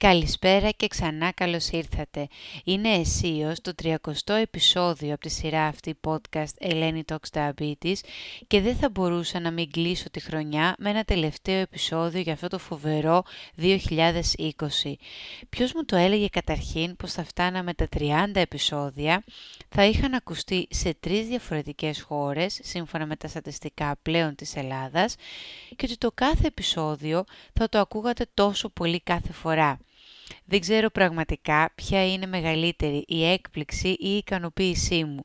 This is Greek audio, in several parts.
Καλησπέρα και ξανά καλώς ήρθατε. Είναι αισίως το 30ο επεισόδιο από τη σειρά αυτή podcast Ελένη Talks Diabetes και δεν θα μπορούσα να μην κλείσω τη χρονιά με ένα τελευταίο επεισόδιο για αυτό το φοβερό 2020. Ποιος μου το έλεγε καταρχήν πως θα φτάναμε τα 30 επεισόδια, θα είχαν ακουστεί σε τρεις διαφορετικές χώρες σύμφωνα με τα στατιστικά πλέον της Ελλάδας και ότι το κάθε επεισόδιο θα το ακούγατε τόσο πολύ κάθε φορά. Δεν ξέρω πραγματικά ποια είναι μεγαλύτερη η έκπληξη ή η ικανοποίησή μου.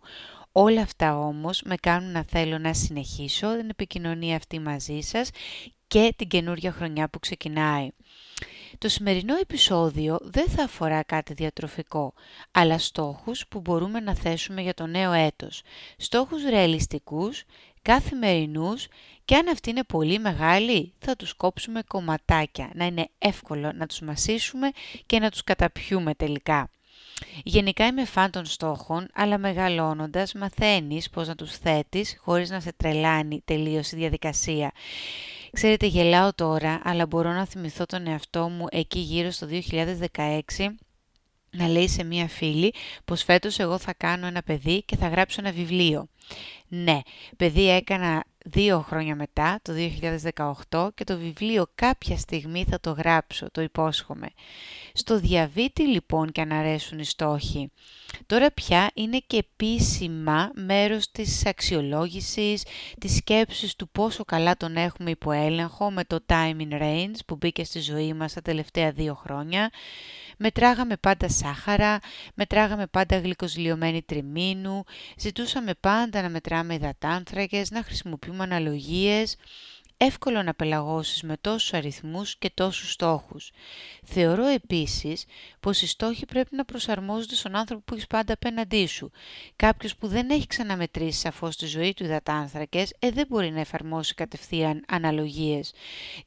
Όλα αυτά όμως με κάνουν να θέλω να συνεχίσω την επικοινωνία αυτή μαζί σας και την καινούργια χρονιά που ξεκινάει. Το σημερινό επεισόδιο δεν θα αφορά κάτι διατροφικό, αλλά στόχους που μπορούμε να θέσουμε για το νέο έτος. Στόχους ρεαλιστικούς, καθημερινούς και αν αυτοί είναι πολύ μεγάλοι θα τους κόψουμε κομματάκια, να είναι εύκολο να τους μασίσουμε και να τους καταπιούμε τελικά. Γενικά είμαι φαν των στόχων, αλλά μεγαλώνοντας μαθαίνεις πώς να τους θέτεις χωρίς να σε τρελάνει τελείως η διαδικασία. Ξέρετε, γελάω τώρα, αλλά μπορώ να θυμηθώ τον εαυτό μου εκεί γύρω στο 2016 να λέει σε μία φίλη πως φέτος εγώ θα κάνω ένα παιδί και θα γράψω ένα βιβλίο. Ναι, παιδί έκανα δύο χρόνια μετά, το 2018, και το βιβλίο κάποια στιγμή θα το γράψω, το υπόσχομαι. Στο διαβήτη λοιπόν και αν αρέσουν οι στόχοι. Τώρα πια είναι και επίσημα μέρος της αξιολόγησης, της σκέψης του πόσο καλά τον έχουμε υπό έλεγχο με το time in range που μπήκε στη ζωή μας τα τελευταία δύο χρόνια. Μετράγαμε πάντα σάχαρα, μετράγαμε πάντα γλυκοσλιωμένη τριμήνου, ζητούσαμε πάντα να μετράμε υδατάνθρακες, να χρησιμοποιούμε αναλογίες εύκολο να πελαγώσεις με τόσους αριθμούς και τόσους στόχους. Θεωρώ επίσης πως οι στόχοι πρέπει να προσαρμόζονται στον άνθρωπο που έχεις πάντα απέναντί σου. Κάποιος που δεν έχει ξαναμετρήσει σαφώς τη ζωή του υδατάνθρακες, ε, δεν μπορεί να εφαρμόσει κατευθείαν αναλογίες.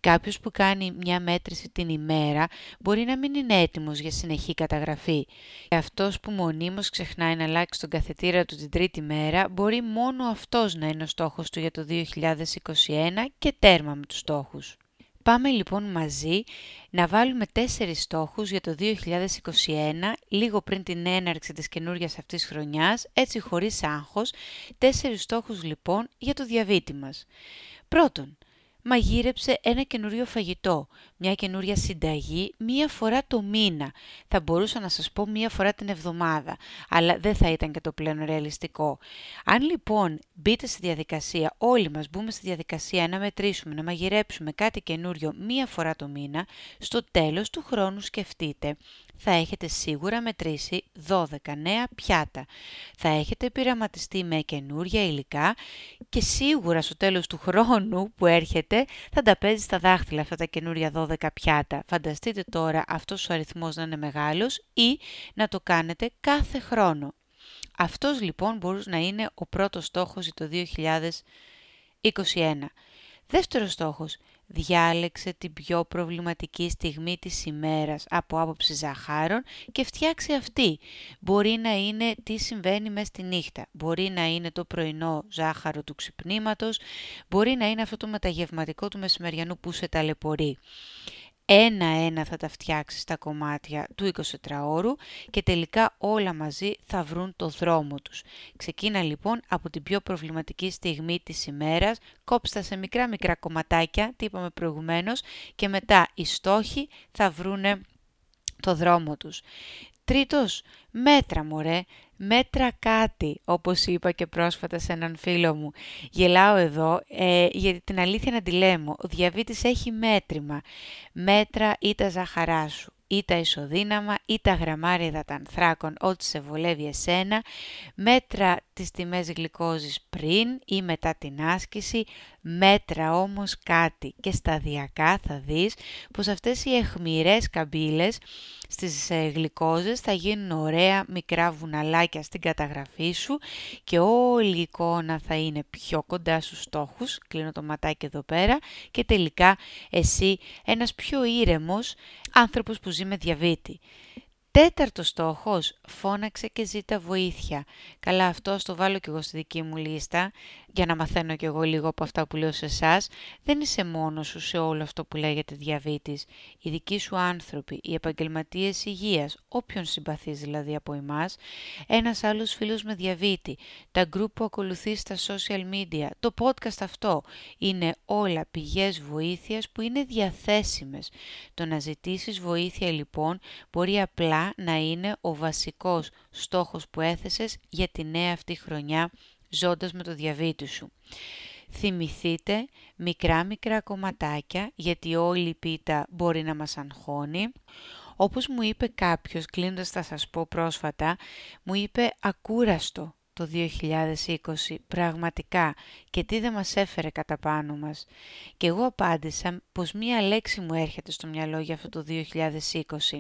Κάποιος που κάνει μια μέτρηση την ημέρα μπορεί να μην είναι έτοιμος για συνεχή καταγραφή. Και αυτός που μονίμως ξεχνάει να αλλάξει τον καθετήρα του την τρίτη μέρα, μπορεί μόνο αυτός να είναι ο στόχος του για το 2021 και τέρμα με τους στόχους. Πάμε λοιπόν μαζί να βάλουμε τέσσερις στόχους για το 2021, λίγο πριν την έναρξη της καινούργιας αυτής χρονιάς, έτσι χωρίς άγχος, τέσσερις στόχους λοιπόν για το διαβήτη μας. Πρώτον, μαγείρεψε ένα καινούριο φαγητό, μια καινούρια συνταγή μία φορά το μήνα. Θα μπορούσα να σας πω μία φορά την εβδομάδα, αλλά δεν θα ήταν και το πλέον ρεαλιστικό. Αν λοιπόν μπείτε στη διαδικασία, όλοι μας μπούμε στη διαδικασία να μετρήσουμε, να μαγειρέψουμε κάτι καινούριο μία φορά το μήνα, στο τέλος του χρόνου σκεφτείτε θα έχετε σίγουρα μετρήσει 12 νέα πιάτα. Θα έχετε πειραματιστεί με καινούρια υλικά και σίγουρα στο τέλος του χρόνου που έρχεται θα τα παίζεις στα δάχτυλα αυτά τα καινούρια 12 πιάτα. Φανταστείτε τώρα αυτός ο αριθμός να είναι μεγάλος ή να το κάνετε κάθε χρόνο. Αυτός λοιπόν μπορούσε να είναι ο πρώτος στόχος για το 2021. Δεύτερος στόχος, διάλεξε την πιο προβληματική στιγμή της ημέρας από άποψη ζαχάρων και φτιάξε αυτή. Μπορεί να είναι τι συμβαίνει μέσα στη νύχτα, μπορεί να είναι το πρωινό ζάχαρο του ξυπνήματος, μπορεί να είναι αυτό το μεταγευματικό του μεσημεριανού που σε ταλαιπωρεί ένα-ένα θα τα φτιάξεις στα κομμάτια του 24ωρου και τελικά όλα μαζί θα βρουν το δρόμο τους. Ξεκίνα λοιπόν από την πιο προβληματική στιγμή της ημέρας, κόψτα σε μικρά μικρά κομματάκια, τι είπαμε προηγουμένως, και μετά οι στόχοι θα βρούνε το δρόμο τους. Τρίτος, μέτρα μωρέ, μέτρα κάτι, όπως είπα και πρόσφατα σε έναν φίλο μου. Γελάω εδώ, ε, γιατί την αλήθεια να τη λέμε, ο διαβήτης έχει μέτρημα. Μέτρα ή τα ζαχαρά σου ή τα ισοδύναμα ή τα γραμμάρια υδατανθράκων, ό,τι σε βολεύει εσένα, μέτρα τις τιμές γλυκόζης πριν ή μετά την άσκηση, μέτρα όμως κάτι και σταδιακά θα δεις πως αυτές οι εχμηρές καμπύλες στις ε, γλυκόζες θα γίνουν ωραία μικρά βουναλάκια στην καταγραφή σου και όλη η εικόνα θα είναι πιο κοντά στους στόχους, κλείνω το ματάκι εδώ πέρα και τελικά εσύ ένας πιο ήρεμος άνθρωπος που ζει με διαβήτη. Τέταρτος στόχος, φώναξε και ζήτα βοήθεια. Καλά αυτό το βάλω και εγώ στη δική μου λίστα, για να μαθαίνω και εγώ λίγο από αυτά που λέω σε εσάς. Δεν είσαι μόνος σου σε όλο αυτό που λέγεται διαβήτης. Οι δικοί σου άνθρωποι, οι επαγγελματίες υγείας, όποιον συμπαθείς δηλαδή από εμάς, ένας άλλος φίλος με διαβήτη, τα group που ακολουθείς στα social media, το podcast αυτό, είναι όλα πηγές βοήθειας που είναι διαθέσιμες. Το να ζητήσεις βοήθεια λοιπόν μπορεί απλά να είναι ο βασικός στόχος που έθεσες για τη νέα αυτή χρονιά ζώντας με το διαβήτη σου. Θυμηθείτε μικρά μικρά κομματάκια γιατί όλη η πίτα μπορεί να μας αγχώνει. Όπως μου είπε κάποιος, κλείνοντας θα σας πω πρόσφατα, μου είπε ακούραστο το 2020 πραγματικά και τι δεν μας έφερε κατά πάνω μας. Και εγώ απάντησα πως μία λέξη μου έρχεται στο μυαλό για αυτό το 2020.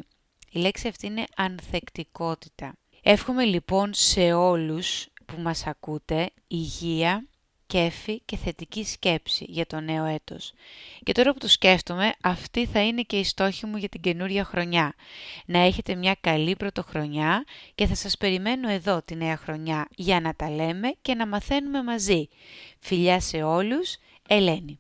Η λέξη αυτή είναι ανθεκτικότητα. Εύχομαι λοιπόν σε όλους που μας ακούτε υγεία, κέφι και θετική σκέψη για το νέο έτος. Και τώρα που το σκέφτομαι, αυτή θα είναι και η στόχη μου για την καινούρια χρονιά. Να έχετε μια καλή πρωτοχρονιά και θα σας περιμένω εδώ τη νέα χρονιά για να τα λέμε και να μαθαίνουμε μαζί. Φιλιά σε όλους, Ελένη.